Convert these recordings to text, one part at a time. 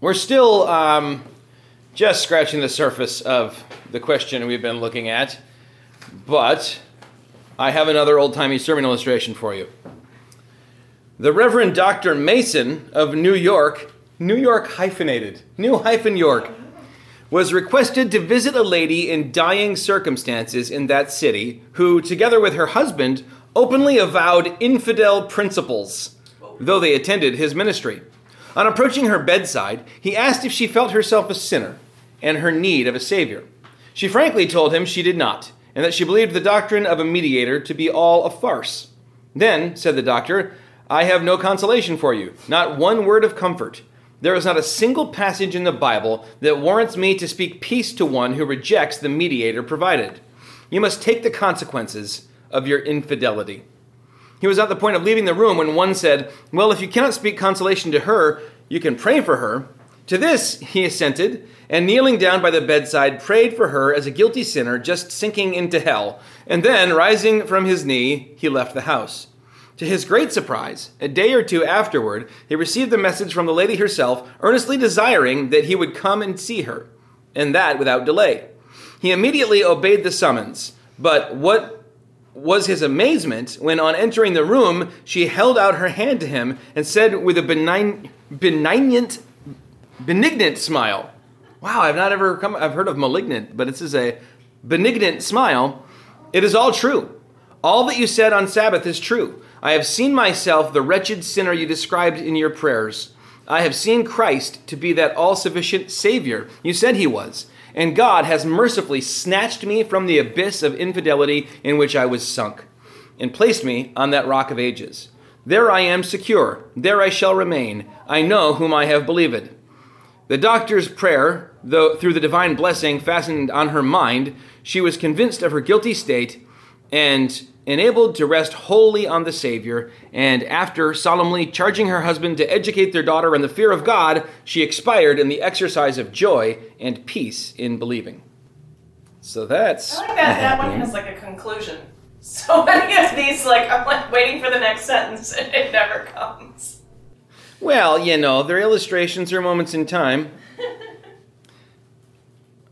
We're still um, just scratching the surface of the question we've been looking at, but I have another old timey sermon illustration for you. The Reverend Dr. Mason of New York, New York hyphenated, New hyphen York, was requested to visit a lady in dying circumstances in that city who, together with her husband, openly avowed infidel principles, though they attended his ministry. On approaching her bedside, he asked if she felt herself a sinner and her need of a Savior. She frankly told him she did not, and that she believed the doctrine of a mediator to be all a farce. Then, said the doctor, I have no consolation for you, not one word of comfort. There is not a single passage in the Bible that warrants me to speak peace to one who rejects the mediator provided. You must take the consequences of your infidelity. He was at the point of leaving the room when one said, Well, if you cannot speak consolation to her, you can pray for her. To this he assented, and kneeling down by the bedside, prayed for her as a guilty sinner just sinking into hell. And then, rising from his knee, he left the house. To his great surprise, a day or two afterward, he received a message from the lady herself, earnestly desiring that he would come and see her, and that without delay. He immediately obeyed the summons, but what was his amazement when, on entering the room, she held out her hand to him and said with a benign, benignant, benignant smile, Wow, I've not ever come, I've heard of malignant, but this is a benignant smile. It is all true. All that you said on Sabbath is true. I have seen myself, the wretched sinner you described in your prayers. I have seen Christ to be that all sufficient Savior you said he was and God has mercifully snatched me from the abyss of infidelity in which I was sunk, and placed me on that rock of ages. There I am secure, there I shall remain. I know whom I have believed. The doctor's prayer, though through the divine blessing fastened on her mind, she was convinced of her guilty state and enabled to rest wholly on the Savior, and after solemnly charging her husband to educate their daughter in the fear of God, she expired in the exercise of joy and peace in believing. So that's. I like that. That one has like a conclusion. So many of these, like, I'm like waiting for the next sentence and it never comes. Well, you know, their illustrations are moments in time.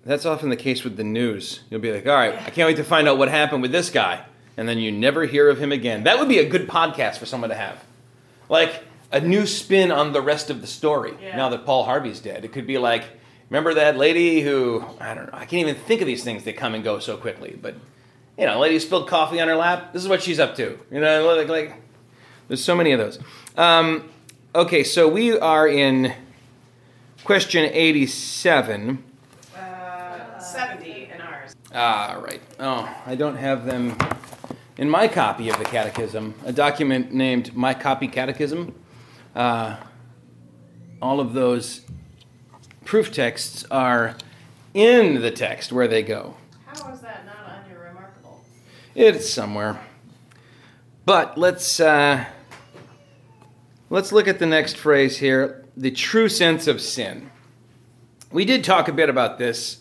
That's often the case with the news. You'll be like, all right, I can't wait to find out what happened with this guy and then you never hear of him again. That would be a good podcast for someone to have. Like a new spin on the rest of the story yeah. now that Paul Harvey's dead. It could be like, remember that lady who, I don't know, I can't even think of these things, that come and go so quickly, but, you know, lady spilled coffee on her lap, this is what she's up to. You know, like, like there's so many of those. Um, okay, so we are in question 87. Uh, 70 in ours. Ah, right. Oh, I don't have them in my copy of the Catechism, a document named My Copy Catechism, uh, all of those proof texts are in the text where they go. How is that not on your remarkable? It's somewhere. But let's uh, let's look at the next phrase here: the true sense of sin. We did talk a bit about this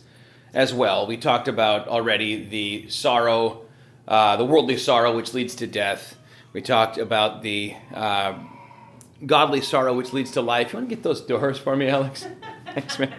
as well. We talked about already the sorrow uh, the worldly sorrow which leads to death. We talked about the uh, godly sorrow which leads to life. You want to get those doors for me, Alex? Thanks, man.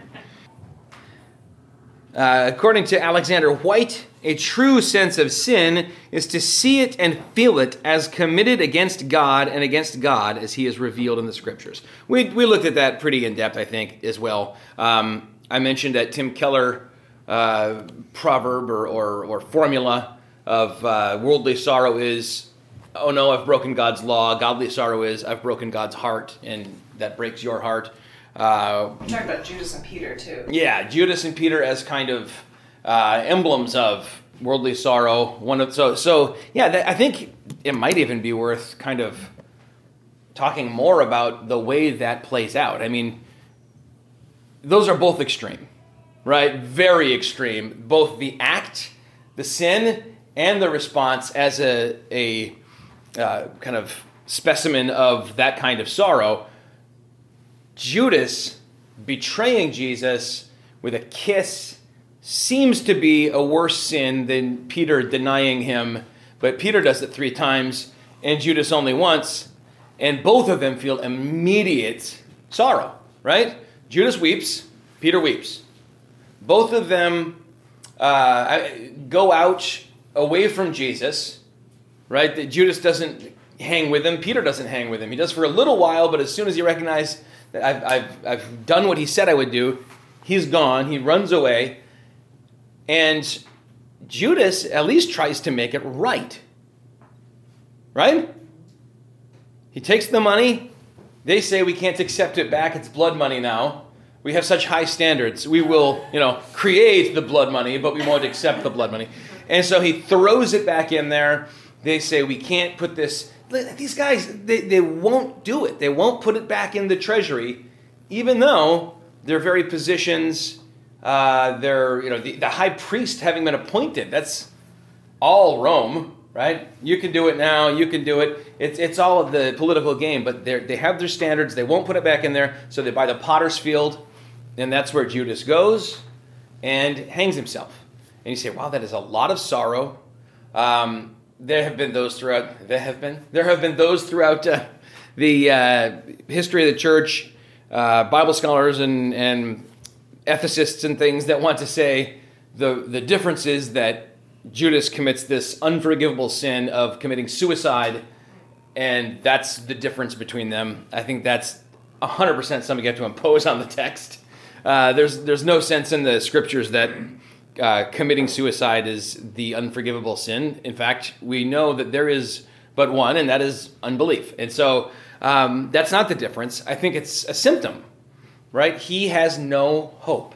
Uh, according to Alexander Whyte, a true sense of sin is to see it and feel it as committed against God and against God as He is revealed in the Scriptures. We, we looked at that pretty in depth, I think, as well. Um, I mentioned that Tim Keller uh, proverb or, or, or formula of uh, worldly sorrow is, oh no, I've broken God's law. Godly sorrow is, I've broken God's heart, and that breaks your heart. Uh, we talked about Judas and Peter too. Yeah, Judas and Peter as kind of uh, emblems of worldly sorrow. One of so so yeah. That, I think it might even be worth kind of talking more about the way that plays out. I mean, those are both extreme, right? Very extreme. Both the act, the sin, and the response as a, a uh, kind of specimen of that kind of sorrow. Judas betraying Jesus with a kiss seems to be a worse sin than Peter denying him, but Peter does it three times and Judas only once, and both of them feel immediate sorrow, right? Judas weeps, Peter weeps. Both of them uh, go out away from Jesus, right? That Judas doesn't hang with him. Peter doesn't hang with him. He does for a little while, but as soon as he recognizes that I've, I've, I've done what he said I would do, he's gone. He runs away. And Judas at least tries to make it right. Right? He takes the money. They say we can't accept it back. It's blood money now. We have such high standards. We will, you know, create the blood money, but we won't accept the blood money. And so he throws it back in there. They say we can't put this. These guys, they, they won't do it. They won't put it back in the treasury, even though their very positions, uh, they're, you know, the, the high priest having been appointed. That's all Rome, right? You can do it now. You can do it. It's, it's all of the political game, but they have their standards. They won't put it back in there, so they buy the potter's field and that's where Judas goes and hangs himself. And you say, wow, that is a lot of sorrow. Um, there have been those throughout, there have been, there have been those throughout uh, the uh, history of the church, uh, Bible scholars and, and ethicists and things that want to say the, the difference is that Judas commits this unforgivable sin of committing suicide, and that's the difference between them. I think that's 100% something you have to impose on the text. Uh, there's there's no sense in the scriptures that uh, committing suicide is the unforgivable sin. In fact, we know that there is but one, and that is unbelief. And so um, that's not the difference. I think it's a symptom, right? He has no hope.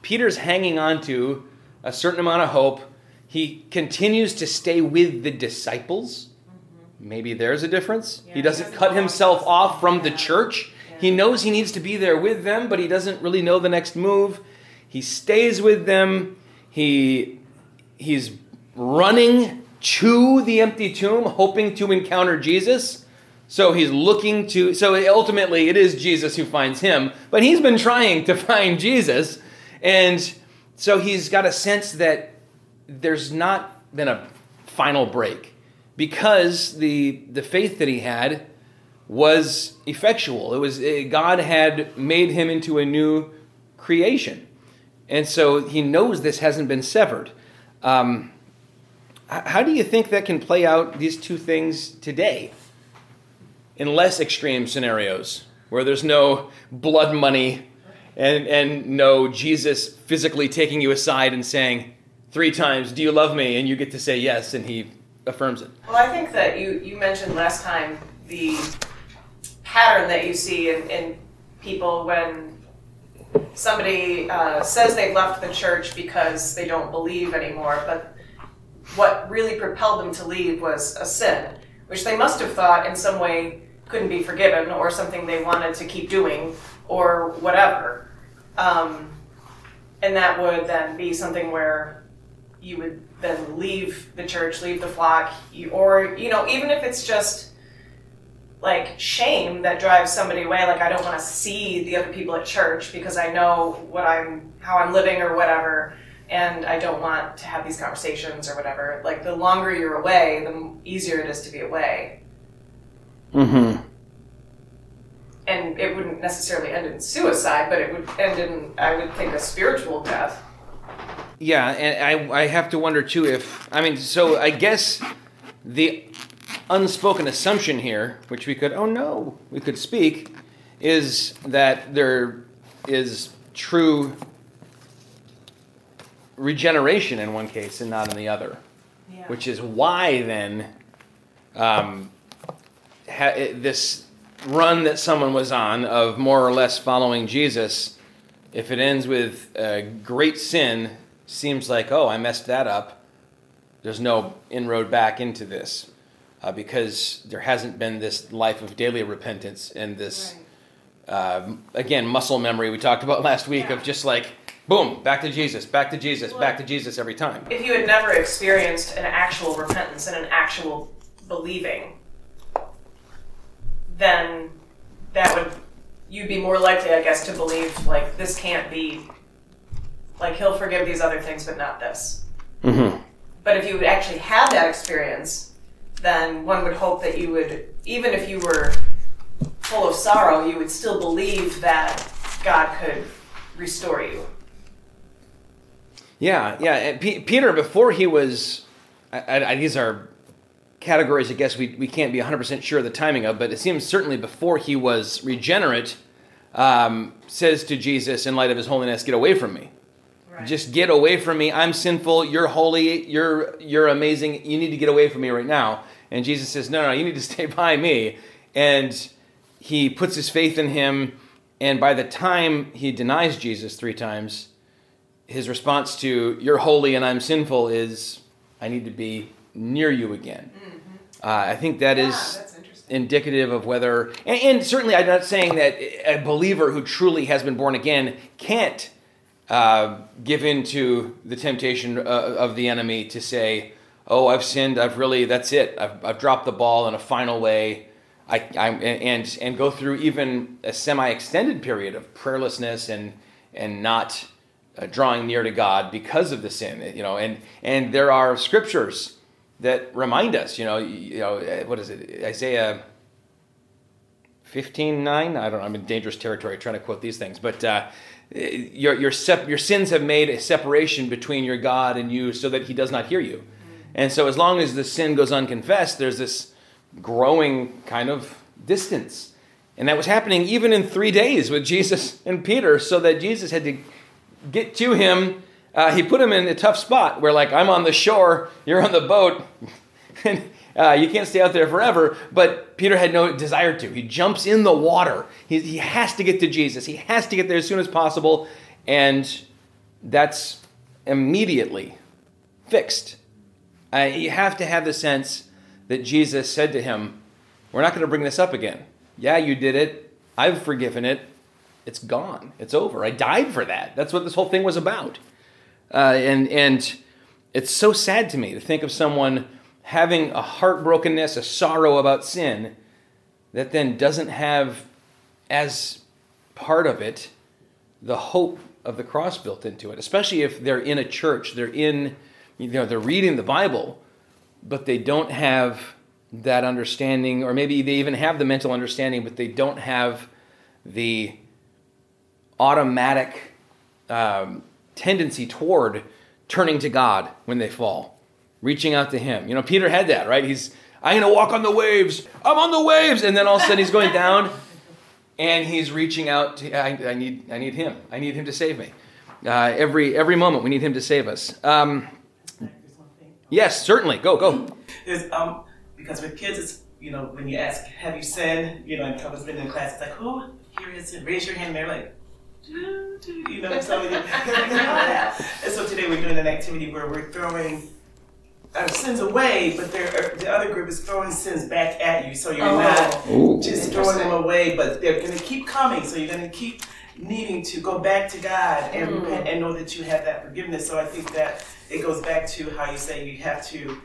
Peter's hanging on to a certain amount of hope. He continues to stay with the disciples. Maybe there's a difference. Yeah, he doesn't he cut himself off from the church. He knows he needs to be there with them, but he doesn't really know the next move. He stays with them. He he's running to the empty tomb hoping to encounter Jesus. So he's looking to so ultimately it is Jesus who finds him, but he's been trying to find Jesus and so he's got a sense that there's not been a final break because the the faith that he had was effectual. It was eh, God had made him into a new creation, and so he knows this hasn't been severed. Um, how do you think that can play out these two things today in less extreme scenarios where there's no blood money and, and no Jesus physically taking you aside and saying three times, Do you love me? And you get to say yes, and he affirms it? Well, I think that you, you mentioned last time the pattern that you see in, in people when somebody uh, says they've left the church because they don't believe anymore, but what really propelled them to leave was a sin, which they must have thought in some way couldn't be forgiven or something they wanted to keep doing or whatever. Um, and that would then be something where you would then leave the church, leave the flock, you, or, you know, even if it's just like shame that drives somebody away. Like i don't want to see the other people at church because i know what i'm how i'm living or whatever and i don't want to have these conversations or whatever. Like the longer you're away the easier it is to be away. Mm-hmm. And it wouldn't necessarily end in suicide but it would end in i would think a spiritual death. Yeah and i i have to wonder too if i mean so i guess the unspoken assumption here, which we could, oh no, we could speak, is that there is true regeneration in one case and not in the other. Yeah. Which is why then um, ha- this run that someone was on of more or less following Jesus, if it ends with a great sin, seems like, oh, I messed that up. There's no inroad back into this uh, because there hasn't been this life of daily repentance and this, right. uh, again, muscle memory we talked about last week yeah. of just like, boom, back to Jesus, back to Jesus, well, back to Jesus every time. If you had never experienced an actual repentance and an actual believing, then that would you'd be more likely, I guess, to believe like this can't be like he'll forgive these other things, but not this. Mm-hmm. But if you would actually have that experience, then one would hope that you would, even if you were full of sorrow, you would still believe that God could restore you. Yeah, yeah. P- Peter, before he was, I, I, these are categories I guess we, we can't be 100% sure of the timing of, but it seems certainly before he was regenerate, um, says to Jesus, in light of his holiness, get away from me. Right. Just get away from me. I'm sinful. You're holy. You're, you're amazing. You need to get away from me right now. And Jesus says, no, no, you need to stay by me. And he puts his faith in him. And by the time he denies Jesus three times, his response to "You're holy and I'm sinful" is, "I need to be near you again." Mm-hmm. Uh, I think that yeah, is indicative of whether, and, and, certainly, I'm not saying that a believer who truly has been born again can't uh, give in to the temptation uh, of the enemy to say, "Oh, I've sinned. I've really. That's it. I've, I've dropped the ball in a final way." I, I and and go through even a semi-extended period of prayerlessness and and not uh, drawing near to God because of the sin. You know, and and there are scriptures that remind us. You know, you know what is it? Isaiah. 15 9 i don't know i'm in dangerous territory trying to quote these things but uh, your, your, sep- your sins have made a separation between your god and you so that he does not hear you. And so as long as the sin goes unconfessed there's this growing kind of distance. And that was happening even in three days with jesus and peter so that jesus had to get to him, uh, he put him in a tough spot where, like, I'm on the shore, you're on the boat, and uh, you can't stay out there forever. But Peter had no desire to. He jumps in the water. He, he has to get to Jesus. He has to get there as soon as possible. And that's immediately fixed. Uh, you have to have the sense that Jesus said to him, We're not going to bring this up again. Yeah, you did it. I've forgiven it it's gone. It's over. I died for that. That's what this whole thing was about. Uh, and and it's so sad to me to think of someone having a heartbrokenness, a sorrow about sin, that then doesn't have as part of it the hope of the cross built into it. Especially if they're in a church, they're in, you know, they're reading the Bible, but they don't have that understanding, or maybe they even have the mental understanding, but they don't have the automatic um, tendency toward turning to God when they fall, reaching out to Him. You know, Peter had that, right? He's, I'm going to walk on the waves. I'm on the waves. And then all of a sudden he's going down and he's reaching out to, I, I need, I need Him. I need Him to save me. Uh, every, every moment we need Him to save us. Um, yes, certainly. Go, go. Is, um, because with kids, it's, you know, when you ask, have you sinned? You know, and couples been in class, it's like, who here it? Raise your hand. And they're like, you know, so and so today we're doing an activity where we're throwing our sins away, but the other group is throwing sins back at you. So you're oh. not Ooh. just throwing them away, but they're going to keep coming. So you're going to keep needing to go back to God and mm. repent and know that you have that forgiveness. So I think that it goes back to how you say you have to,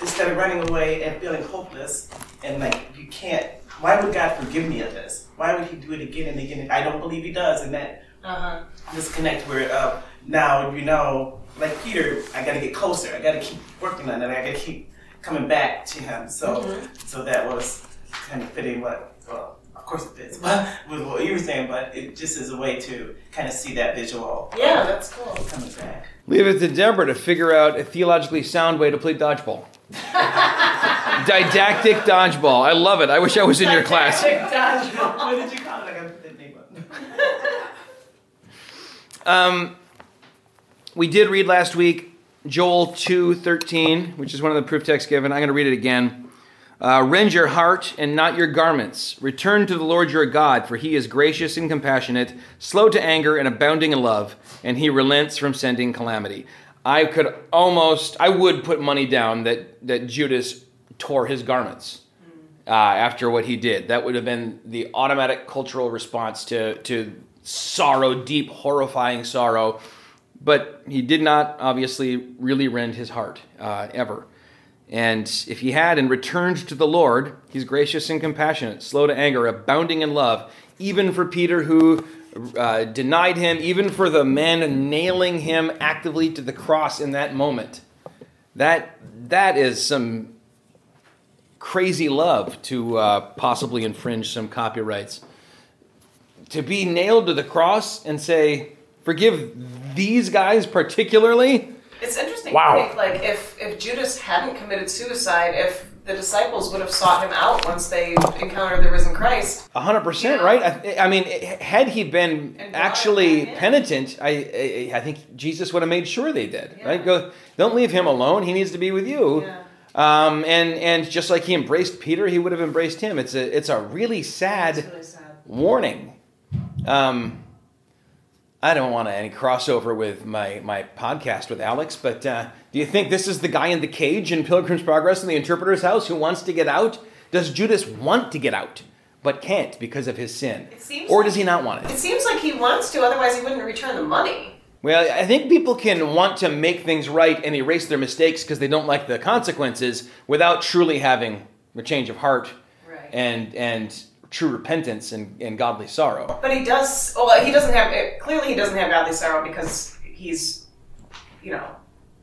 instead of running away and feeling hopeless and like you can't, why would God forgive me of this? Why would he do it again and again? I don't believe he does. And that uh-huh. disconnect where uh, now, you know, like Peter, I got to get closer. I got to keep working on it. I got to keep coming back to him. So, mm-hmm. so that was kind of fitting what, well, of course it fits but with what you were saying, but it just is a way to kind of see that visual. Yeah, that's cool. Coming back. Leave it to Deborah to figure out a theologically sound way to play dodgeball. Didactic dodgeball. I love it. I wish I was in your class. Didactic dodgeball. What did you call it? I got to put that name up. um, we did read last week Joel 2:13, which is one of the proof texts given. I'm going to read it again. Uh, Rend your heart and not your garments. Return to the Lord your God, for he is gracious and compassionate, slow to anger and abounding in love, and he relents from sending calamity. I could almost, I would put money down that, that Judas tore his garments uh, after what he did. That would have been the automatic cultural response to, to sorrow, deep, horrifying sorrow. But he did not obviously really rend his heart uh, ever. And if he had and returned to the Lord, he's gracious and compassionate, slow to anger, abounding in love, even for Peter, who uh, denied him, even for the men nailing him actively to the cross in that moment. That, that is some crazy love to uh, possibly infringe some copyrights. to be nailed to the cross and say, forgive these guys particularly. It's interesting Wow. to think like if if Judas hadn't committed suicide, if the disciples would have sought him out once they encountered the risen Christ. A hundred percent, right? I, I mean, had he been actually penitent, I, I I think Jesus would have made sure they did, Yeah. right? Go, don't leave him alone. He needs to be with you. Yeah. Um, and and just like he embraced Peter, he would have embraced him. It's a it's a really sad really sad. warning. Um, I don't want any crossover with my, my podcast with Alex, but uh, do you think this is the guy in the cage in Pilgrim's Progress in the interpreter's house who wants to get out? Does Judas want to get out, but can't because of his sin? It seems Or does he not want it? It seems like he wants to, otherwise he wouldn't return the money. Well, I think people can want to make things right and erase their mistakes because they don't like the consequences without truly having a change of heart Right. and, and true repentance and, and godly sorrow. But he does. Well, he doesn't have. Clearly, he doesn't have godly sorrow because he's, you know,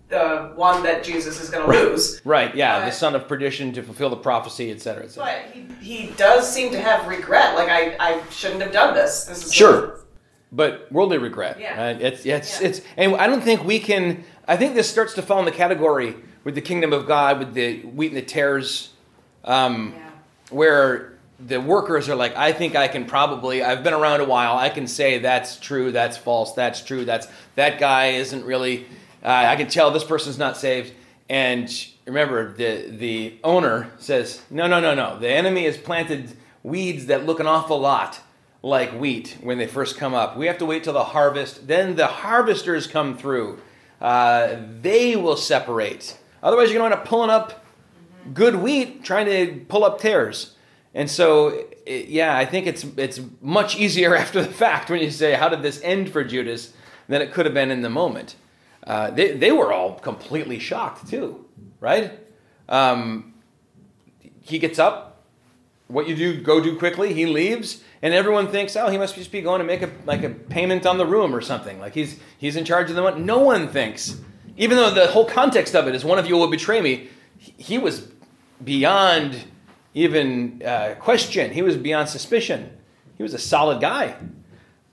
the one that Jesus is going to lose. Right, yeah, the son of perdition to fulfill the prophecy, et cetera, et cetera. But he, he does seem to have regret. Like I, I shouldn't have done this. This is Sure. But worldly regret. Yeah. Uh, it's it's Yeah. it's and I don't think we can I think this starts to fall in the category with the kingdom of God, with the wheat and the tares, um, Yeah. where the workers are like, I think I can probably I've been around a while, I can say that's true, that's false, that's true, that's that guy isn't really uh, I can tell this person's not saved. And remember, the the owner says, No, no, no, no. The enemy has planted weeds that look an awful lot like wheat when they first come up. We have to wait till the harvest. Then the harvesters come through. Uh, they will separate. Otherwise, you're going to end up pulling up good wheat trying to pull up tares. And so, it, yeah, I think it's it's much easier after the fact when you say, "How did this end for Judas?" than it could have been in the moment. Uh, they they were all completely shocked too, right? Um, he gets up. What you do, go do quickly. He leaves, and everyone thinks, "Oh, he must just be going to make a like a payment on the room or something. Like he's he's in charge of the money." No one thinks, even though the whole context of it is, "One of you will betray me." He he was beyond even uh, question. He was beyond suspicion. He was a solid guy,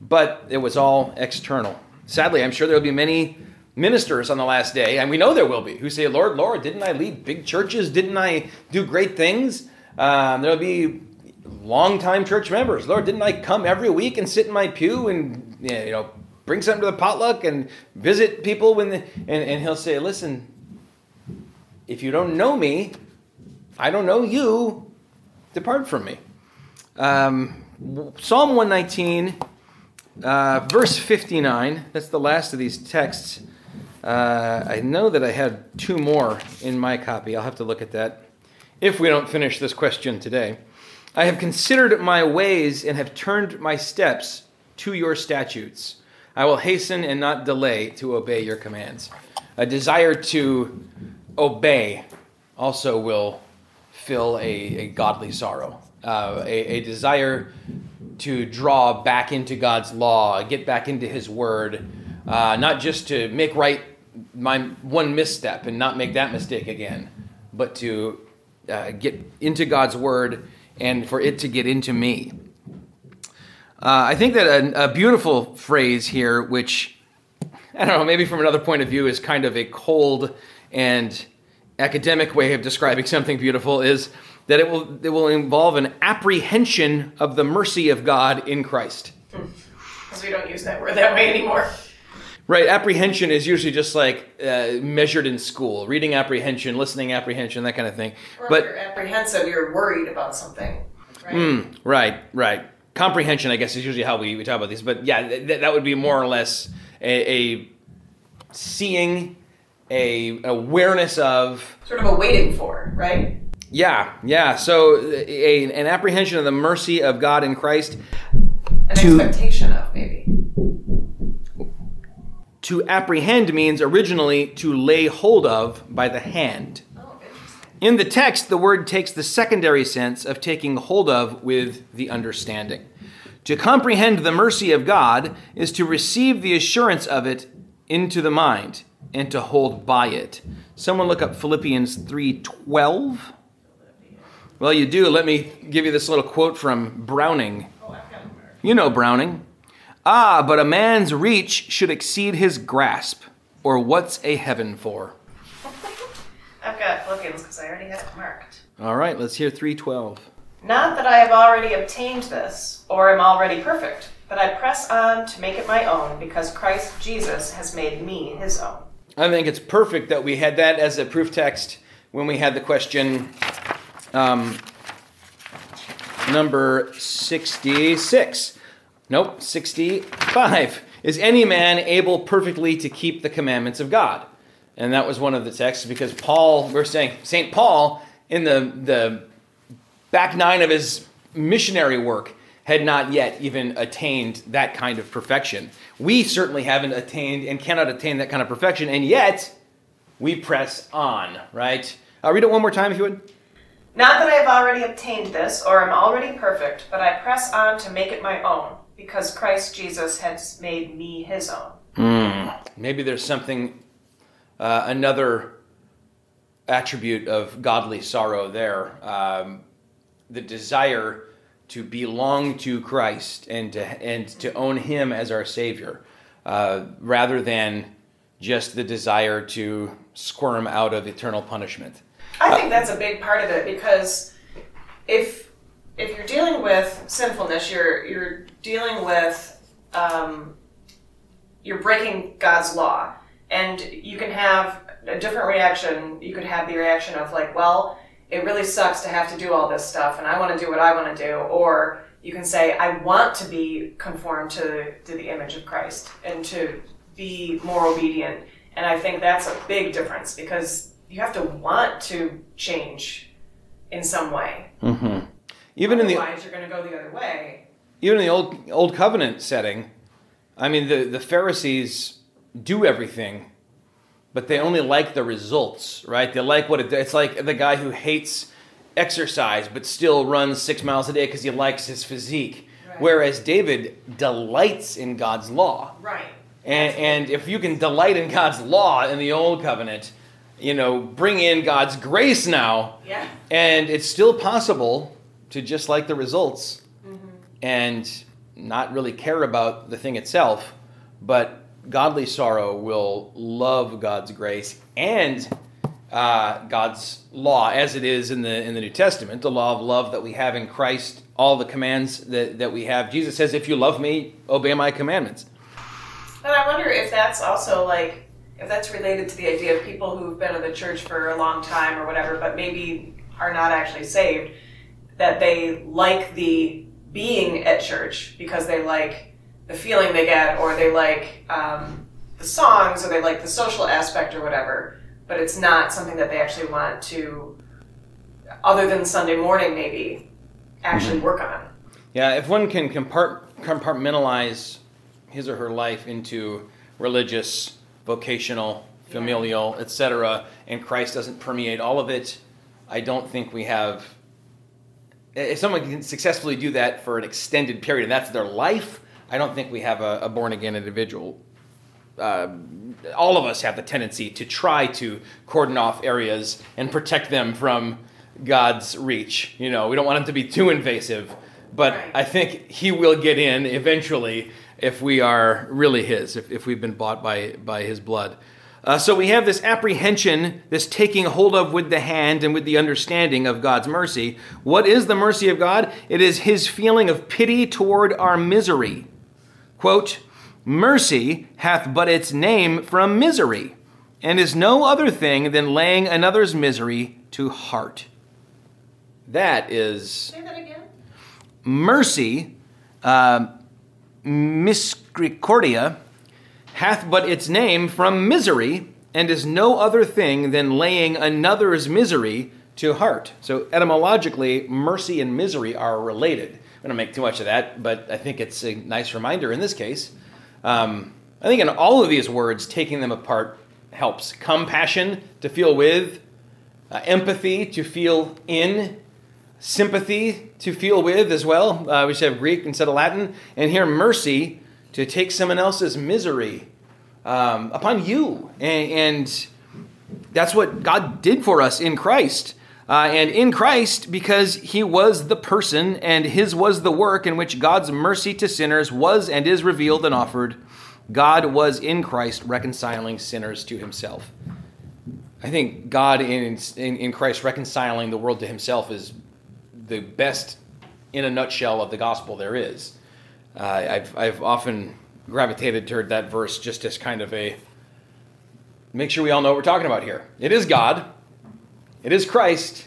but it was all external. Sadly, I'm sure there will be many ministers on the last day, and we know there will be, who say, Lord, Lord, didn't I lead big churches? Didn't I do great things? Um, there'll be longtime church members. Lord, didn't I come every week and sit in my pew and you know bring something to the potluck and visit people when the, and, and he'll say, listen, if you don't know me, I don't know you. Depart from me. Um, Psalm 119, uh, verse 59. That's the last of these texts. Uh, I know that I had two more in my copy. I'll have to look at that if we don't finish this question today. I have considered my ways and have turned my steps to your statutes. I will hasten and not delay to obey your commands. A desire to obey also will fill a, a godly sorrow, uh, a, a desire to draw back into God's law, get back into His Word, uh, not just to make right my one misstep and not make that mistake again, but to uh, get into God's Word and for it to get into me. Uh, I think that a, a beautiful phrase here, which I don't know, maybe from another point of view is kind of a cold and academic way of describing something beautiful, is that it will it will involve an apprehension of the mercy of God in Christ. Because we don't use that word that way anymore. Right, apprehension is usually just like uh, measured in school, reading apprehension, listening apprehension, that kind of thing. Or But if you're apprehensive, you're worried about something. Right? Mm, right, right. Comprehension, I guess, is usually how we, we talk about these. But yeah, th- that would be more or less a, a seeing, a awareness of. Sort of a waiting for, right? Yeah, yeah. So a, an apprehension of the mercy of God in Christ. An To- expectation of, maybe. To apprehend means originally to lay hold of by the hand. Oh. In the text, the word takes the secondary sense of taking hold of with the understanding. To comprehend the mercy of God is to receive the assurance of it into the mind and to hold by it. Someone look up Philippians 3:12. Well, you do. Let me give you this little quote from Browning. I've got it. You know Browning. Ah, but a man's reach should exceed his grasp, or what's a heaven for? I've got Philippians because I already have it marked. All right, let's hear 312. Not that I have already obtained this, or am already perfect, but I press on to make it my own, because Christ Jesus has made me his own. I think it's perfect that we had that as a proof text when we had the question um, number 66. Nope, 65. Is any man able perfectly to keep the commandments of God? And that was one of the texts because Paul, we're saying, St. Paul, in the, the back nine of his missionary work, had not yet even attained that kind of perfection. We certainly haven't attained and cannot attain that kind of perfection, and yet we press on, right? Uh, read it one more time if you would. Not that I have already obtained this, or am already perfect, but I press on to make it my own, because Christ Jesus has made me his own. Maybe there's something, uh, another attribute of godly sorrow there. Um, the desire to belong to Christ and to, and to own Him as our Savior, uh, rather than just the desire to squirm out of eternal punishment. I think that's a big part of it because if if you're dealing with sinfulness, you're you're dealing with um, you're breaking God's law, and you can have a different reaction. You could have the reaction of like, well, it really sucks to have to do all this stuff, and I want to do what I want to do, or you can say, I want to be conformed to to the image of Christ and to be more obedient. And I think that's a big difference because you have to want to change in some way. Mm-hmm. Even in the you're going to go the other way. even in the old old covenant setting, I mean the, the Pharisees do everything, but they only like the results, right? They like what it it's like the guy who hates exercise but still runs six miles a day because he likes his physique. Right. Whereas David delights in God's law. Right. And, and if you can delight in God's law in the old covenant, you know, bring in God's grace now, Yeah. and it's still possible to just like the results mm-hmm. and not really care about the thing itself, but godly sorrow will love God's grace and uh, God's law as it is in the in the New Testament, the law of love that we have in Christ, all the commands that, that we have. Jesus says, If you love me, obey my commandments. And I wonder if that's also like, if that's related to the idea of people who've been in the church for a long time or whatever, but maybe are not actually saved, that they like the being at church because they like the feeling they get, or they like um, the songs, or they like the social aspect or whatever, but it's not something that they actually want to, other than Sunday morning maybe, actually work on. Yeah, if one can compart- compartmentalize his or her life into religious, vocational, familial, etc., and Christ doesn't permeate all of it, I don't think we have. If someone can successfully do that for an extended period, and that's their life, I don't think we have a, a born again individual. Uh, all of us have the tendency to try to cordon off areas and protect them from God's reach. You know, we don't want him to be too invasive, but I think he will get in eventually if we are really his, if, if we've been bought by, by his blood. Uh, so we have this apprehension, this taking hold of with the hand and with the understanding of God's mercy. What is the mercy of God? It is his feeling of pity toward our misery. Quote, Mercy hath but its name from misery, and is no other thing than laying another's misery to heart. That is Say that again. mercy, uh, misericordia, hath but its name from misery, and is no other thing than laying another's misery to heart. So etymologically, mercy and misery are related. Going to make too much of that, but I think it's a nice reminder in this case. Um, I think in all of these words, taking them apart helps. Compassion, to feel with, uh, empathy, to feel in, sympathy to feel with as well. Uh, we should have Greek instead of Latin. And here, mercy to take someone else's misery um, upon you. And, and that's what God did for us in Christ. Uh, and in Christ, because he was the person and his was the work in which God's mercy to sinners was and is revealed and offered, God was in Christ reconciling sinners to himself. I think God in, in, in Christ reconciling the world to himself is the best, in a nutshell, of the gospel there is. Uh, I've, I've often gravitated toward that verse just as kind of a make sure we all know what we're talking about here. It is God, it is Christ,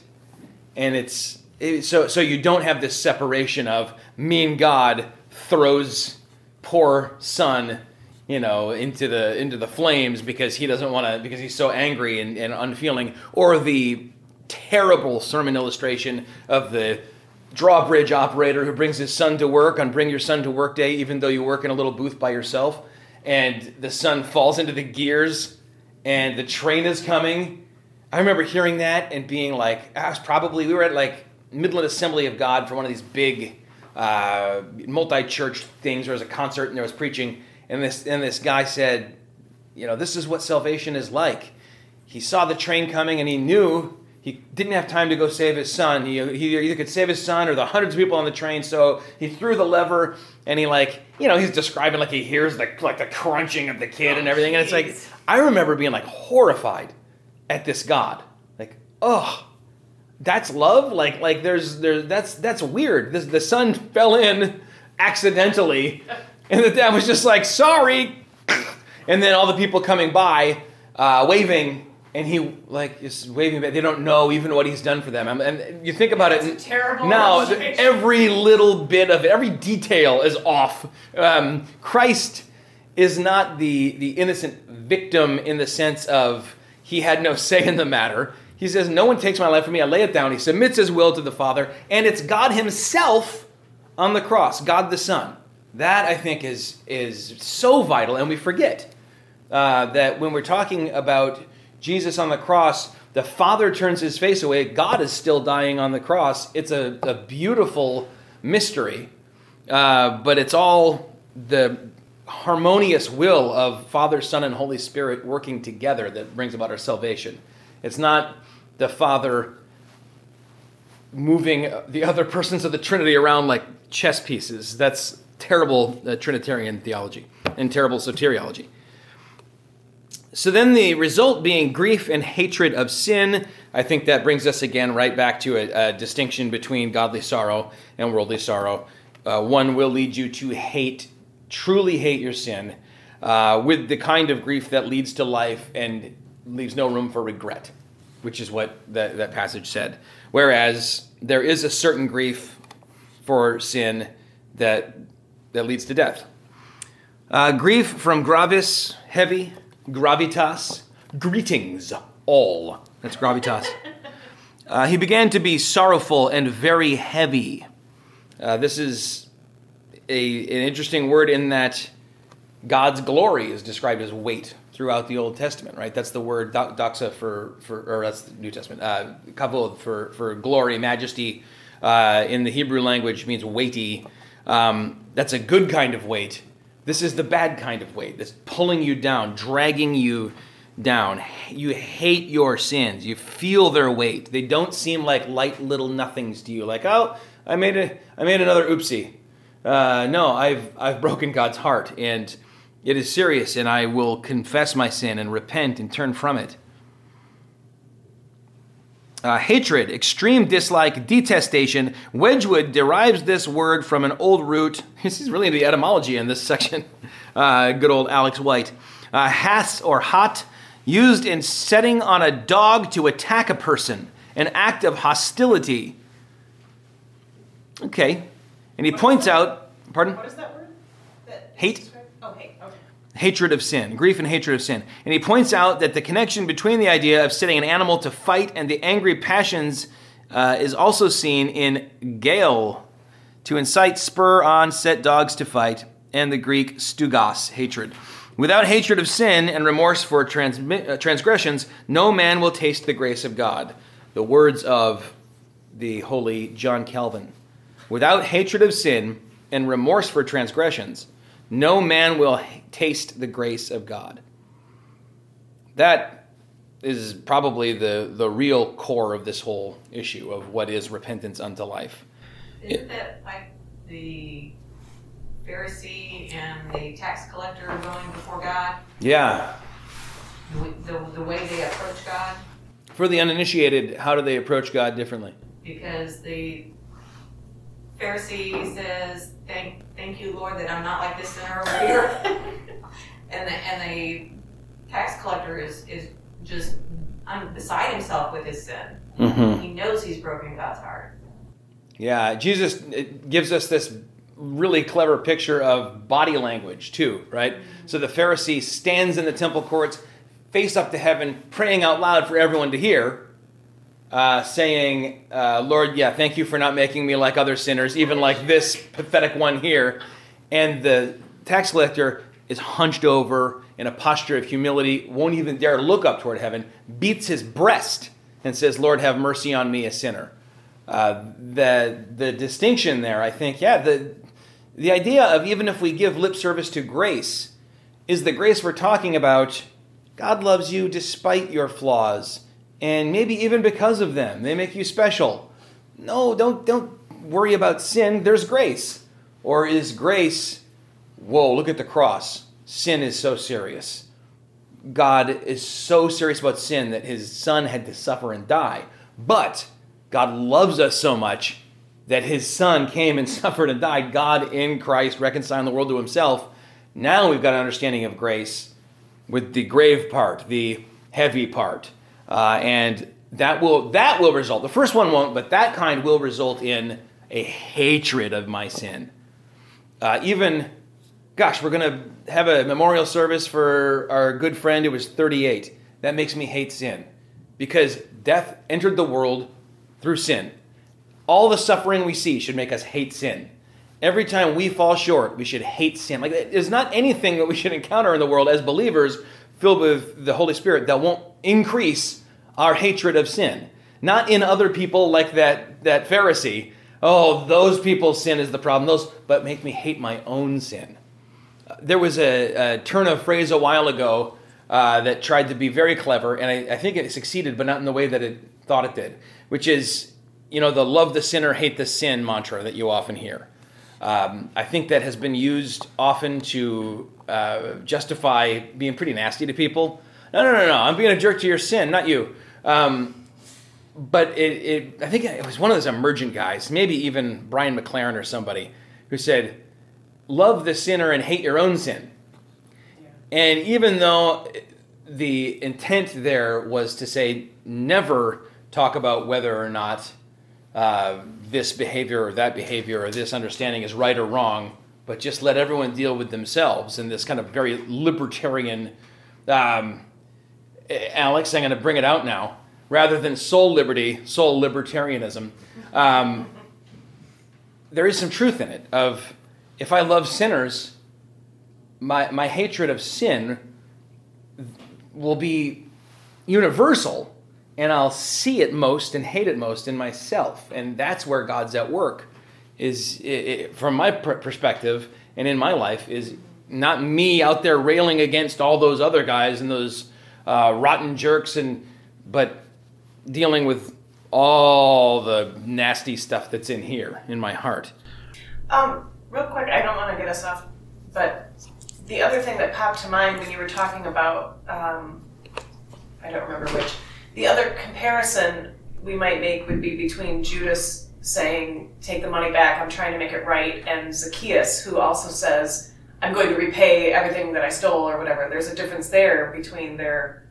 and it's it, so so you don't have this separation of mean God throws poor son you know into the into the flames because he doesn't want to because he's so angry and, and unfeeling or the terrible sermon illustration of the drawbridge operator who brings his son to work on bring your son to work day even though you work in a little booth by yourself and the son falls into the gears and the train is coming i remember hearing that and being like i was probably we were at like midland assembly of god for one of these big uh, multi-church things there was a concert and there was preaching and this and this guy said you know this is what salvation is like he saw the train coming and he knew he didn't have time to go save his son. He, he either could save his son or the hundreds of people on the train. So he threw the lever and he like, you know, he's describing like he hears the like the crunching of the kid and everything. And it's like I remember being like horrified at this God. Like, oh, that's love. Like like there's there's that's that's weird. This, the son fell in accidentally, and the dad was just like sorry, and then all the people coming by uh, waving and he like is waving back. They don't know even what he's done for them. And you think about That's it terrible now. Every little bit of it, every detail is off. Um, Christ is not the the innocent victim in the sense of he had no say in the matter. He says, "No one takes my life from me. I lay it down." He submits his will to the Father, and it's God Himself on the cross, God the Son. That I think is is so vital, and we forget uh, that when we're talking about Jesus on the cross, the Father turns his face away. God is still dying on the cross. It's a, a beautiful mystery, uh, but it's all the harmonious will of Father, Son, and Holy Spirit working together that brings about our salvation. It's not the Father moving the other persons of the Trinity around like chess pieces. That's terrible uh, Trinitarian theology and terrible soteriology. So then the result being grief and hatred of sin, I think that brings us again right back to a, a distinction between godly sorrow and worldly sorrow. Uh, one will lead you to hate, truly hate your sin, uh, with the kind of grief that leads to life and leaves no room for regret, which is what that, that passage said. Whereas there is a certain grief for sin that, that leads to death. Uh, grief from gravis, heavy, gravitas, greetings all. That's gravitas. Uh, he began to be sorrowful and very heavy. Uh, this is a, an interesting word in that God's glory is described as weight throughout the Old Testament, right? That's the word do- doxa for, for or that's the New Testament, uh, kavod for, for glory, majesty. Uh, in the Hebrew language means weighty. Um, that's a good kind of weight. This is the bad kind of weight that's pulling you down, dragging you down. You hate your sins. You feel their weight. They don't seem like light little nothings to you. Like, oh, I made a, I made another oopsie. Uh, no, I've, I've broken God's heart, and it is serious, and I will confess my sin and repent and turn from it. Uh, hatred, extreme dislike, detestation. Wedgwood derives this word from an old root. This is really the etymology in this section. Uh, good old Alex Whyte. Uh, or hot, used in setting on a dog to attack a person, an act of hostility. Okay. And he points out, pardon? What is that word? That Hate. Oh, hate. Okay. hatred of sin, grief and hatred of sin. And he points out that the connection between the idea of setting an animal to fight and the angry passions uh, is also seen in gale, to incite, spur on, set dogs to fight, and the Greek stugos, hatred. Without hatred of sin and remorse for transmi- uh, transgressions, no man will taste the grace of God. The words of the holy John Calvin. Without hatred of sin and remorse for transgressions, no man will taste the grace of God. That is probably the the real core of this whole issue of what is repentance unto life. Isn't that like the Pharisee and the tax collector going before God? Yeah. The, the, the way they approach God? For the uninitiated, how do they approach God differently? Because the Pharisee says, "Thank, thank you, Lord, that I'm not like this sinner over here," and the and the tax collector is is just un- beside himself with his sin. Mm-hmm. He knows he's broken God's heart. Yeah, Jesus gives us this really clever picture of body language too, right? So the Pharisee stands in the temple courts, face up to heaven, praying out loud for everyone to hear, uh, saying, uh, "Lord, yeah, thank you for not making me like other sinners, even like this pathetic one here." And the tax collector is hunched over in a posture of humility, won't even dare look up toward heaven, beats his breast, and says, "Lord, have mercy on me, a sinner." Uh, the the distinction there, I think, yeah, the the idea of even if we give lip service to grace, is the grace we're talking about. God loves you despite your flaws, and maybe even because of them. They make you special. No, don't don't worry about sin. There's grace, or is grace? Whoa! Look at the cross. Sin is so serious. God is so serious about sin that His Son had to suffer and die, but God loves us so much that his son came and suffered and died. God in Christ reconciling the world to himself. Now we've got an understanding of grace with the grave part, the heavy part. Uh, and that will that will result. The first one won't, but that kind will result in a hatred of my sin. Uh, even, gosh, we're going to have a memorial service for our good friend who was 38. That makes me hate sin because death entered the world through sin. All the suffering we see should make us hate sin. Every time we fall short, we should hate sin. Like there's not anything that we should encounter in the world as believers filled with the Holy Spirit that won't increase our hatred of sin. Not in other people like that that Pharisee. Oh, those people's sin is the problem. Those, but make me hate my own sin. There was a, a turn of phrase a while ago uh, that tried to be very clever, and I, I think it succeeded, but not in the way that it thought it did, which is, you know, the love the sinner, hate the sin mantra that you often hear. Um, I think that has been used often to uh, justify being pretty nasty to people. No, no, no, no. I'm being a jerk to your sin, not you. Um, but it, it, I think it was one of those emergent guys, maybe even Brian McLaren or somebody, who said, "Love the sinner and hate your own sin." And even though the intent there was to say never talk about whether or not uh, this behavior or that behavior or this understanding is right or wrong, but just let everyone deal with themselves in this kind of very libertarian. Um, Alex, I'm going to bring it out now. Rather than soul liberty, soul libertarianism, um, there is some truth in it. Of if I love sinners, my my hatred of sin will be universal and I'll see it most and hate it most in myself. And that's where God's at work. Is it, it, from my perspective and in my life is not me out there railing against all those other guys and those uh, rotten jerks, and but dealing with all the nasty stuff that's in here in my heart. Um, real quick, I don't want to get us off, but the other thing that popped to mind when you were talking about, um, I don't remember which the other comparison we might make would be between Judas saying, Take the money back, I'm trying to make it right, and Zacchaeus, who also says, I'm going to repay everything that I stole, or whatever. There's a difference there between their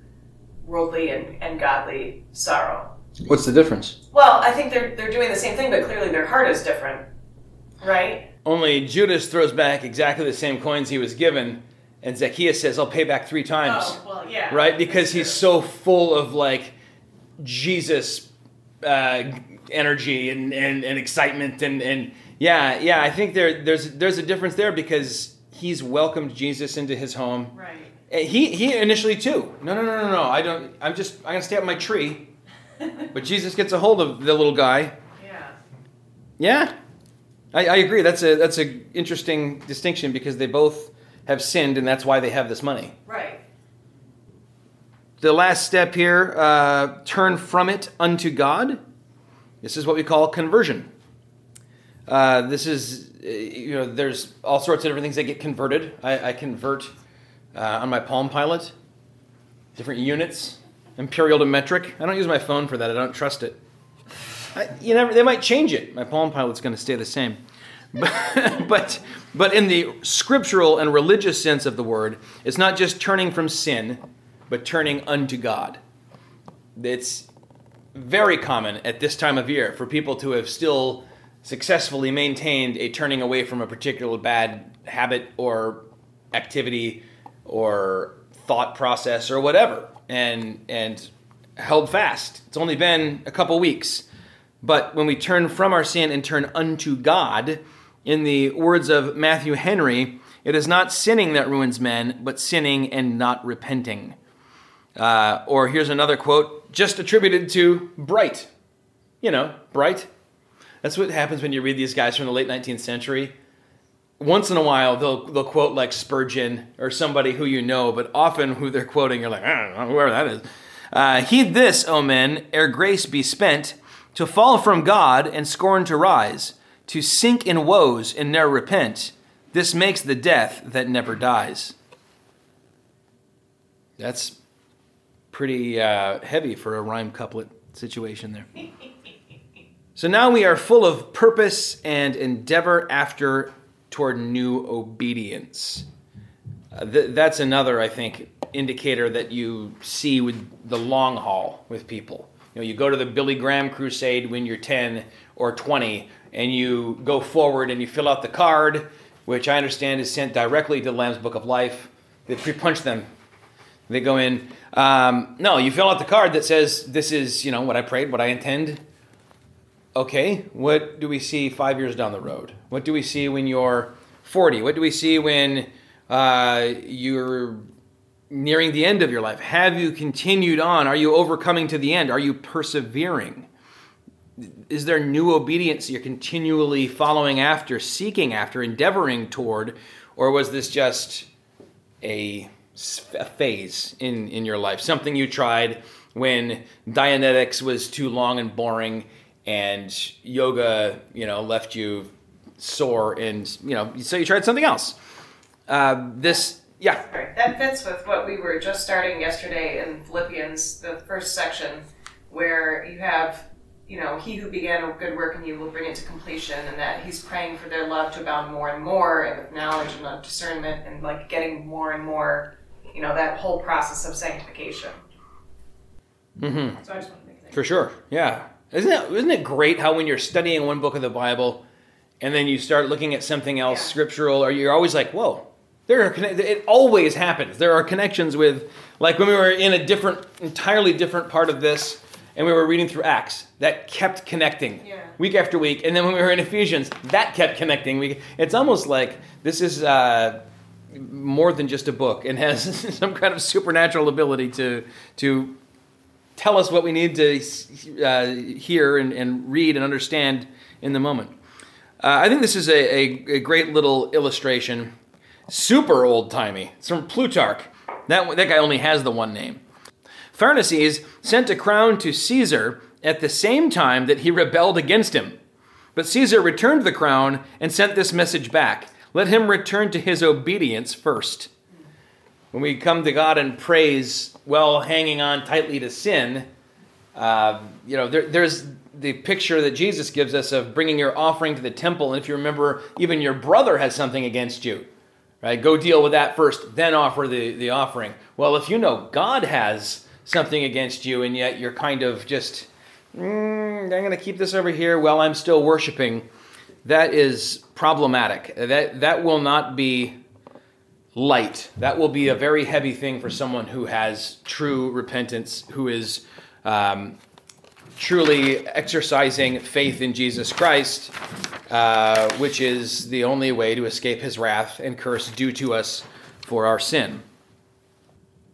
worldly and, and godly sorrow. What's the difference? Well, I think they're, they're doing the same thing, but clearly their heart is different, right? Only Judas throws back exactly the same coins he was given, and Zacchaeus says, I'll pay back three times. Oh, well, yeah. Right? Because he's so full of like Jesus uh, energy and, and, and excitement and, and yeah, yeah, I think there there's there's a difference there because he's welcomed Jesus into his home. Right. He he initially too. No, no, no, no, no. I don't I'm just I'm gonna stay up my tree. But Jesus gets a hold of the little guy. Yeah. Yeah. I, I agree. That's a that's a interesting distinction because they both have sinned and that's why they have this money. Right. the last step here uh, turn from it unto God. This is what we call conversion. Uh, this is, uh, you know, there's all sorts of different things that get converted. I, I convert uh, on my Palm Pilot, different units, imperial to metric. I don't use my phone for that. I don't trust it. I, you never, they might change it. My Palm Pilot's going to stay the same. But, but, but in the scriptural and religious sense of the word, it's not just turning from sin, but turning unto God. It's very common at this time of year for people to have still successfully maintained a turning away from a particular bad habit or activity or thought process or whatever and and held fast. It's only been a couple weeks. But when we turn from our sin and turn unto God, in the words of Matthew Henry, it is not sinning that ruins men, but sinning and not repenting. Uh, or here's another quote, just attributed to Bright. You know, Bright. That's what happens when you read these guys from the late 19th century. Once in a while, they'll, they'll quote like Spurgeon or somebody who you know, but often who they're quoting, you're like, I don't know whoever that is. Uh, Heed this, O men, ere grace be spent, to fall from God and scorn to rise to sink in woes and ne'er repent. This makes the death that never dies. That's pretty uh, heavy for a rhyme couplet situation there. So now we are full of purpose and endeavor after toward new obedience. Uh, th- that's another, I think, indicator that you see with the long haul with people. You know, you go to the Billy Graham crusade when you're 10 or 20, and you go forward and you fill out the card, which I understand is sent directly to Lamb's Book of Life. They pre-punch them. They go in. Um, no, you fill out the card that says, "This is you know what I prayed, what I intend." Okay, what do we see five years down the road? What do we see when you're 40? What do we see when uh, you're nearing the end of your life? Have you continued on? Are you overcoming to the end? Are you persevering? is there new obedience you're continually following after, seeking after, endeavoring toward, or was this just a, a phase in, in your life? Something you tried when Dianetics was too long and boring and yoga, you know, left you sore and, you know, so you tried something else. Uh, this, yeah. That fits with what we were just starting yesterday in Philippians, the first section, where you have you know, he who began a good work in you will bring it to completion, and that he's praying for their love to abound more and more, and with knowledge and discernment, and like getting more and more, you know, that whole process of sanctification. Mm-hmm. So I just want to make that For sure, yeah. Isn't it, isn't it great how when you're studying one book of the Bible, and then you start looking at something else Yeah. scriptural, or you're always like, whoa. There are conne- it always happens. There are connections with, like when we were in a different, entirely different part of this, and we were reading through Acts, that kept connecting Yeah. week after week. And then when we were in Ephesians, that kept connecting. We, it's almost like this is uh, more than just a book and has some kind of supernatural ability to to tell us what we need to uh, hear and, and read and understand in the moment. Uh, I think this is a, a, a great little illustration. Super old timey. It's from Plutarch. That, that guy only has the one name. Pharnaces sent a crown to Caesar at the same time that he rebelled against him. But Caesar returned the crown and sent this message back Let him return to his obedience first. When we come to God and praise while hanging on tightly to sin, uh, you know, there, there's the picture that Jesus gives us of bringing your offering to the temple. And if you remember, even your brother has something against you, right? Go deal with that first, then offer the, the offering. Well, if you know God has something against you, and yet you're kind of just, mm, I'm going to keep this over here while I'm still worshiping, that is problematic. That, that will not be light. That will be a very heavy thing for someone who has true repentance, who is um, truly exercising faith in Jesus Christ, uh, which is the only way to escape his wrath and curse due to us for our sin.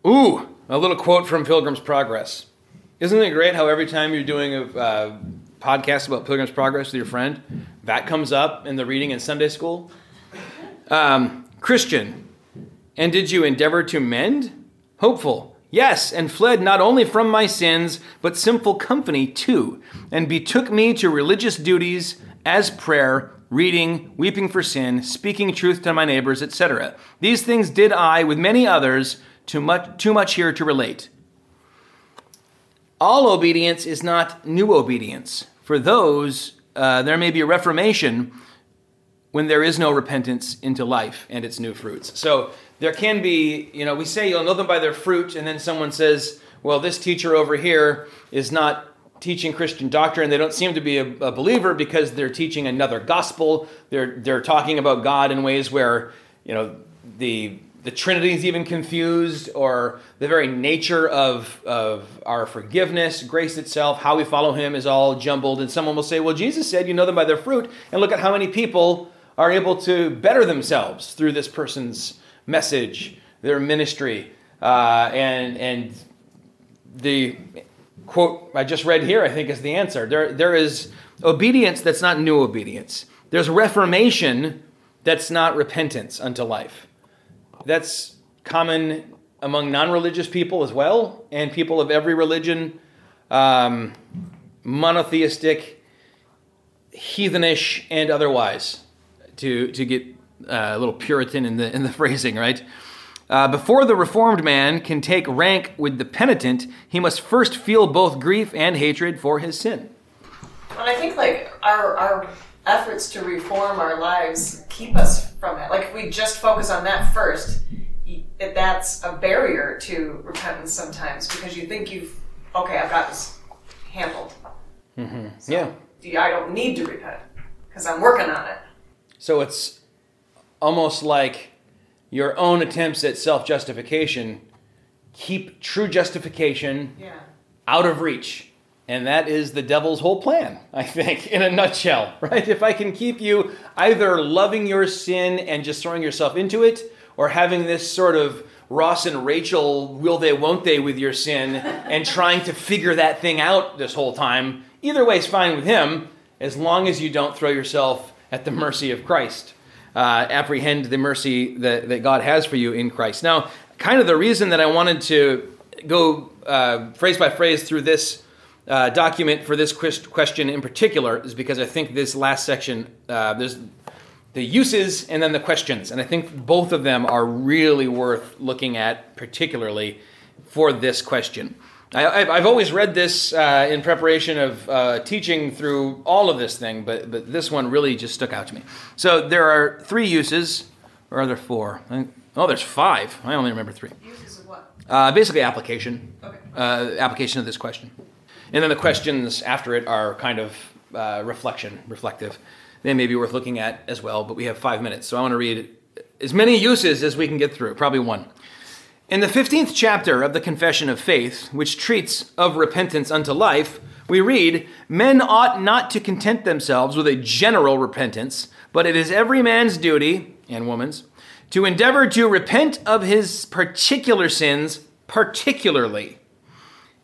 Ooh, a little quote from Pilgrim's Progress. Isn't it great how every time you're doing a uh, podcast about Pilgrim's Progress with your friend, that comes up in the reading in Sunday school? Um, Christian, and did you endeavor to mend? Hopeful, Yes, and fled not only from my sins, but sinful company too, and betook me to religious duties as prayer, reading, weeping for sin, speaking truth to my neighbors, etc. These things did I with many others, too much, too much here to relate. All obedience is not new obedience. For those, uh, there may be a reformation when there is no repentance into life and its new fruits. So there can be, you know, we say you'll know them by their fruit, and then someone says, well, this teacher over here is not teaching Christian doctrine. They don't seem to be a, a, believer because they're teaching another gospel. They're they're talking about God in ways where you know the the Trinity is even confused, or the very nature of of our forgiveness, grace itself, how we follow Him is all jumbled. And someone will say, "Well, Jesus said, you know them by their fruit," and look at how many people are able to better themselves through this person's message, their ministry, uh, and and the quote I just read here, I think, is the answer. There, there is obedience that's not new obedience. There's reformation that's not repentance unto life. That's common among non religious people as well, and people of every religion, um, monotheistic, heathenish, and otherwise, to, to get uh, a little Puritan in the, in the phrasing, right? Uh, before the reformed man can take rank with the penitent, he must first feel both grief and hatred for his sin. And I think like our our efforts to reform our lives keep us from that. Like if we just focus on that first, that's a barrier to repentance sometimes because you think you've okay, I've got this handled. Mm-hmm. So yeah, I don't need to repent because I'm working on it. So it's almost like your own attempts at self justification keep true justification yeah. out of reach. And that is the devil's whole plan, I think, in a nutshell, right? If I can keep you either loving your sin and just throwing yourself into it, or having this sort of Ross and Rachel will they, won't they with your sin, and trying to figure that thing out this whole time, either way is fine with him, as long as you don't throw yourself at the mercy of Christ uh, apprehend the mercy that, that God has for you in Christ. Now, kind of the reason that I wanted to go uh, phrase by phrase through this uh, document for this question in particular is because I think this last section, uh, there's the uses and then the questions. And I think both of them are really worth looking at, particularly for this question. I, have always read this uh, in preparation of uh, teaching through all of this thing, but, but this one really just stuck out to me. So there are three uses, or are there four? Oh, there's five. I only remember three. Uses of what? Uh, basically, application. Okay. Uh, application of this question. And then the questions after it are kind of uh, reflection, reflective. They may be worth looking at as well, but we have five minutes. So I want to read as many uses as we can get through, probably one. In the 15th chapter of the Confession of Faith, which treats of repentance unto life, we read, Men ought not to content themselves with a general repentance, but it is every man's duty, and woman's, to endeavor to repent of his particular sins particularly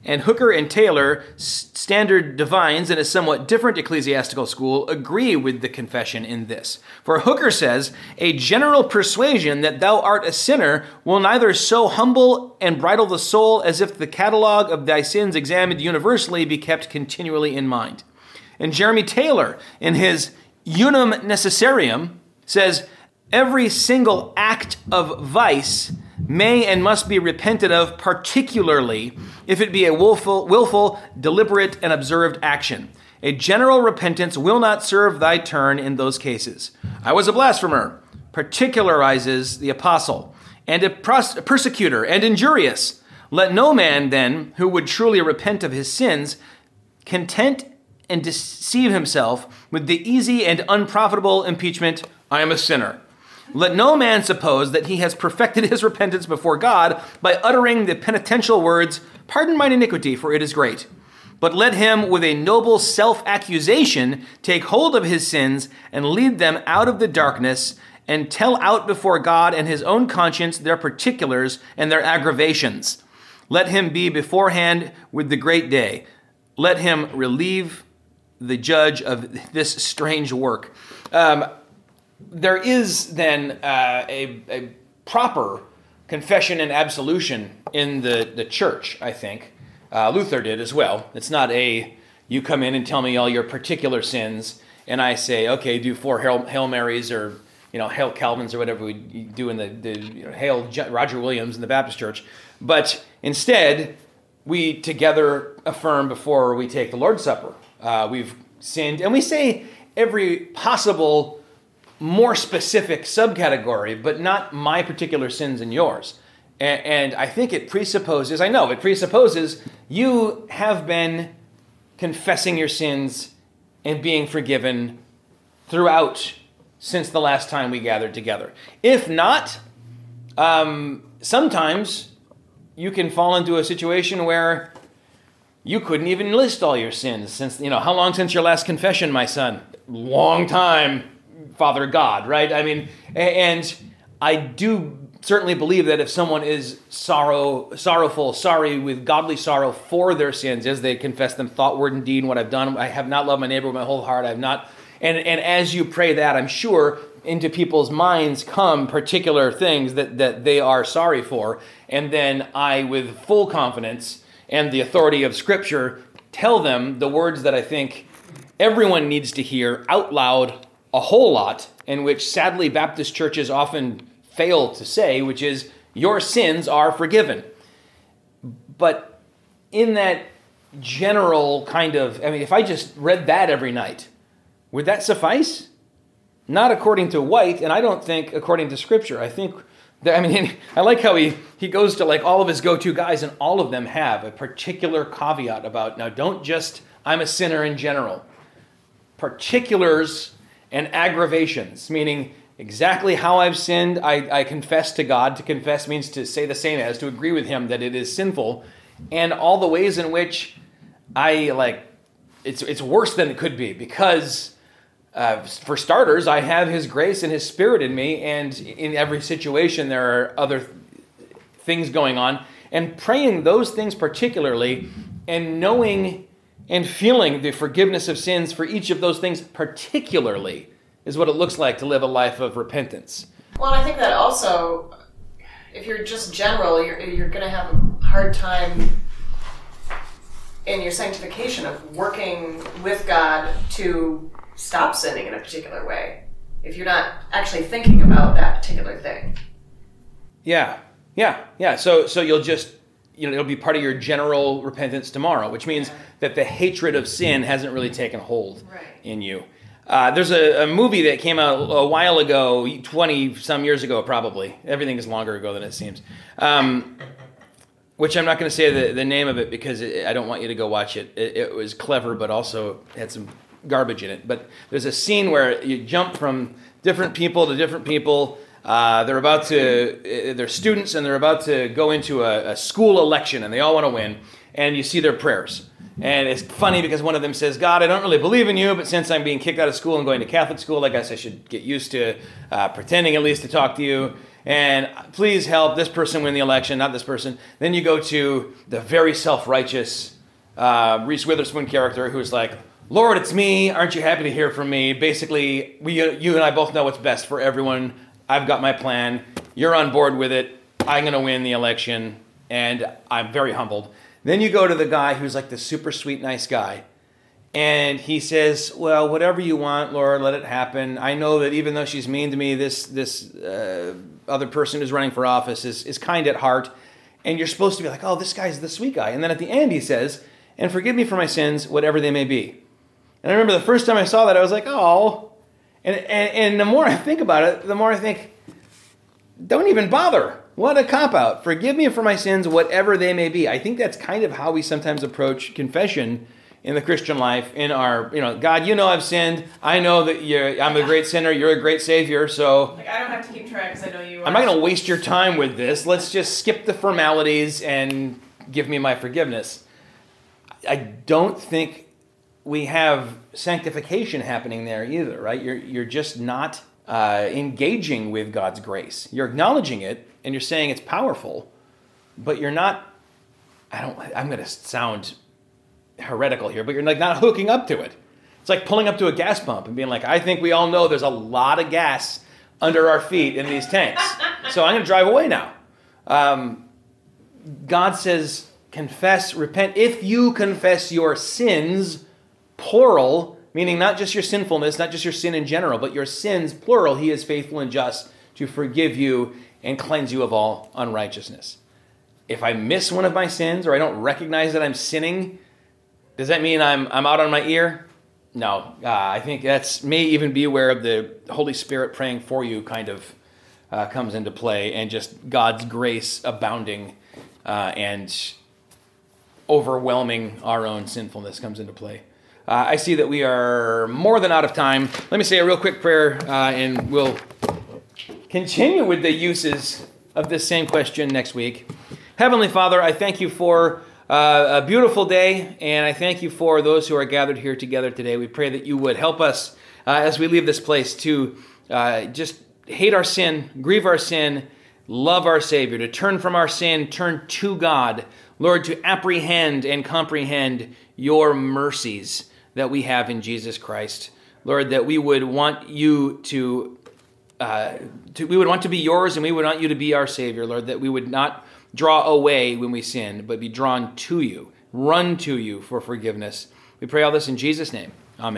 and Hooker and Taylor, standard divines in a somewhat different ecclesiastical school, agree with the confession in this. For Hooker says, A general persuasion that thou art a sinner will neither so humble and bridle the soul as if the catalogue of thy sins examined universally be kept continually in mind. And Jeremy Taylor, in his Unum Necessarium, says, Every single act of vice may and must be repented of, particularly if it be a willful, willful, deliberate, and observed action. A general repentance will not serve thy turn in those cases. I was a blasphemer, particularizes the apostle, and a persecutor and injurious. Let no man, then, who would truly repent of his sins, content and deceive himself with the easy and unprofitable impeachment, I am a sinner. Let no man suppose that he has perfected his repentance before God by uttering the penitential words, Pardon mine iniquity, for it is great. But let him, with a noble self accusation, take hold of his sins and lead them out of the darkness and tell out before God and his own conscience their particulars and their aggravations. Let him be beforehand with the great day. Let him relieve the judge of this strange work. Um, there is then uh, a, a, proper confession and absolution in the, the church, I think. Uh, Luther did as well. It's not a, you come in and tell me all your particular sins, and I say, okay, do four Hail, Hail Marys or, you know, Hail Calvins or whatever we do in the, the you know, Hail Roger Williams in the Baptist church. But instead, we together affirm before we take the Lord's Supper. Uh, we've sinned, and we say every possible more specific subcategory, but not my particular sins and yours. And, and, I think it presupposes, I know, it presupposes you have been confessing your sins and being forgiven throughout since the last time we gathered together. If not, um, sometimes you can fall into a situation where you couldn't even list all your sins since, you know, how long since your last confession, my son? Long time Father God, right? I mean, and I do certainly believe that if someone is sorrow, sorrowful, sorry with godly sorrow for their sins, as they confess them, thought, word, and deed, what I've done, I have not loved my neighbor with my whole heart. I have not, and and as you pray that, I'm sure into people's minds come particular things that that they are sorry for, and then I, with full confidence and the authority of Scripture, tell them the words that I think everyone needs to hear out loud a whole lot, in which sadly Baptist churches often fail to say, which is, Your sins are forgiven. But in that general kind of, I mean, if I just read that every night, would that suffice? Not according to Whyte, and I don't think according to Scripture. I think that, I mean, I like how he, he goes to like all of his go to guys, and all of them have a particular caveat about now, don't just, I'm a sinner in general. Particulars and aggravations, meaning exactly how I've sinned, I, I confess to God. To confess means to say the same as, to agree with Him that it is sinful, and all the ways in which I like it's it's worse than it could be because. Uh, for starters, I have His grace and His Spirit in me, and in every situation, there are other th- things going on. And praying those things particularly, and knowing and feeling the forgiveness of sins for each of those things, particularly, is what it looks like to live a life of repentance. Well, I think that also, if you're just general, you're, you're going to have a hard time in your sanctification of working with God to stop sinning in a particular way if you're not actually thinking about that particular thing. Yeah, yeah, yeah. So, so you'll just you know it'll be part of your general repentance tomorrow, which means that the hatred of sin hasn't really taken hold right. in you. Uh, there's a, a, movie that came out a while ago, 20 some years ago, probably. Everything is longer ago than it seems. Um, which I'm not going to say the, the name of it because it, I don't want you to go watch it. it. It was clever, but also had some garbage in it. But there's a scene where you jump from different people to different people uh, they're about to, uh, they're students and they're about to go into a, a school election and they all want to win. And you see their prayers. And it's funny because one of them says, God, I don't really believe in you, but since I'm being kicked out of school and going to Catholic school, I guess I should get used to uh, pretending at least to talk to you. And please help this person win the election, not this person. Then you go to the very self righteous uh, Reese Witherspoon character who's like, Lord, it's me. Aren't you happy to hear from me? Basically, we, you and I both know what's best for everyone. I've got my plan. You're on board with it. I'm going to win the election. And I'm very humbled. Then you go to the guy who's like the super sweet, nice guy. And he says, Well, whatever you want, Laura, let it happen. I know that even though she's mean to me, this, this uh, other person who's running for office is, is kind at heart. And you're supposed to be like, Oh, this guy's the sweet guy. And then at the end, he says, And forgive me for my sins, whatever they may be. And I remember the first time I saw that, I was like, Oh, and, and, and the more I think about it, the more I think, don't even bother. What a cop out. Forgive me for my sins, whatever they may be. I think that's kind of how we sometimes approach confession in the Christian life. In our, you know, God, you know I've sinned. I know that you're, I'm a great sinner. You're a great Savior. So like I don't have to keep track because I know you. I'm not going to waste your time with this. Let's just skip the formalities and give me my forgiveness. I don't think we have sanctification happening there either, right? You're, you're just not uh, engaging with God's grace. You're acknowledging it and you're saying it's powerful, but you're not, I don't, I'm going to sound heretical here, but you're like not hooking up to it. It's like pulling up to a gas pump and being like, I think we all know there's a lot of gas under our feet in these tanks. So I'm going to drive away now. Um, God says, confess, repent. If you confess your sins, plural, meaning not just your sinfulness, not just your sin in general, but your sins, plural, he is faithful and just to forgive you and cleanse you of all unrighteousness. If I miss one of my sins or I don't recognize that I'm sinning, does that mean I'm, I'm out on my ear? No. Uh, I think that's may even be of the Holy Spirit praying for you kind of uh, comes into play and just God's grace abounding uh, and overwhelming our own sinfulness comes into play. Uh, I see that we are more than out of time. Let me say a real quick prayer uh, and we'll continue with the uses of this same question next week. Heavenly Father, I thank you for uh, a beautiful day, and I thank you for those who are gathered here together today. We pray that you would help us uh, as we leave this place to uh, just hate our sin, grieve our sin, love our Savior, to turn from our sin, turn to God. Lord, to apprehend and comprehend your mercies that we have in Jesus Christ. Lord, that we would want you to uh, to, we would want to be yours and we would want you to be our Savior, Lord, that we would not draw away when we sin, but be drawn to you, run to you for forgiveness. We pray all this in Jesus' name.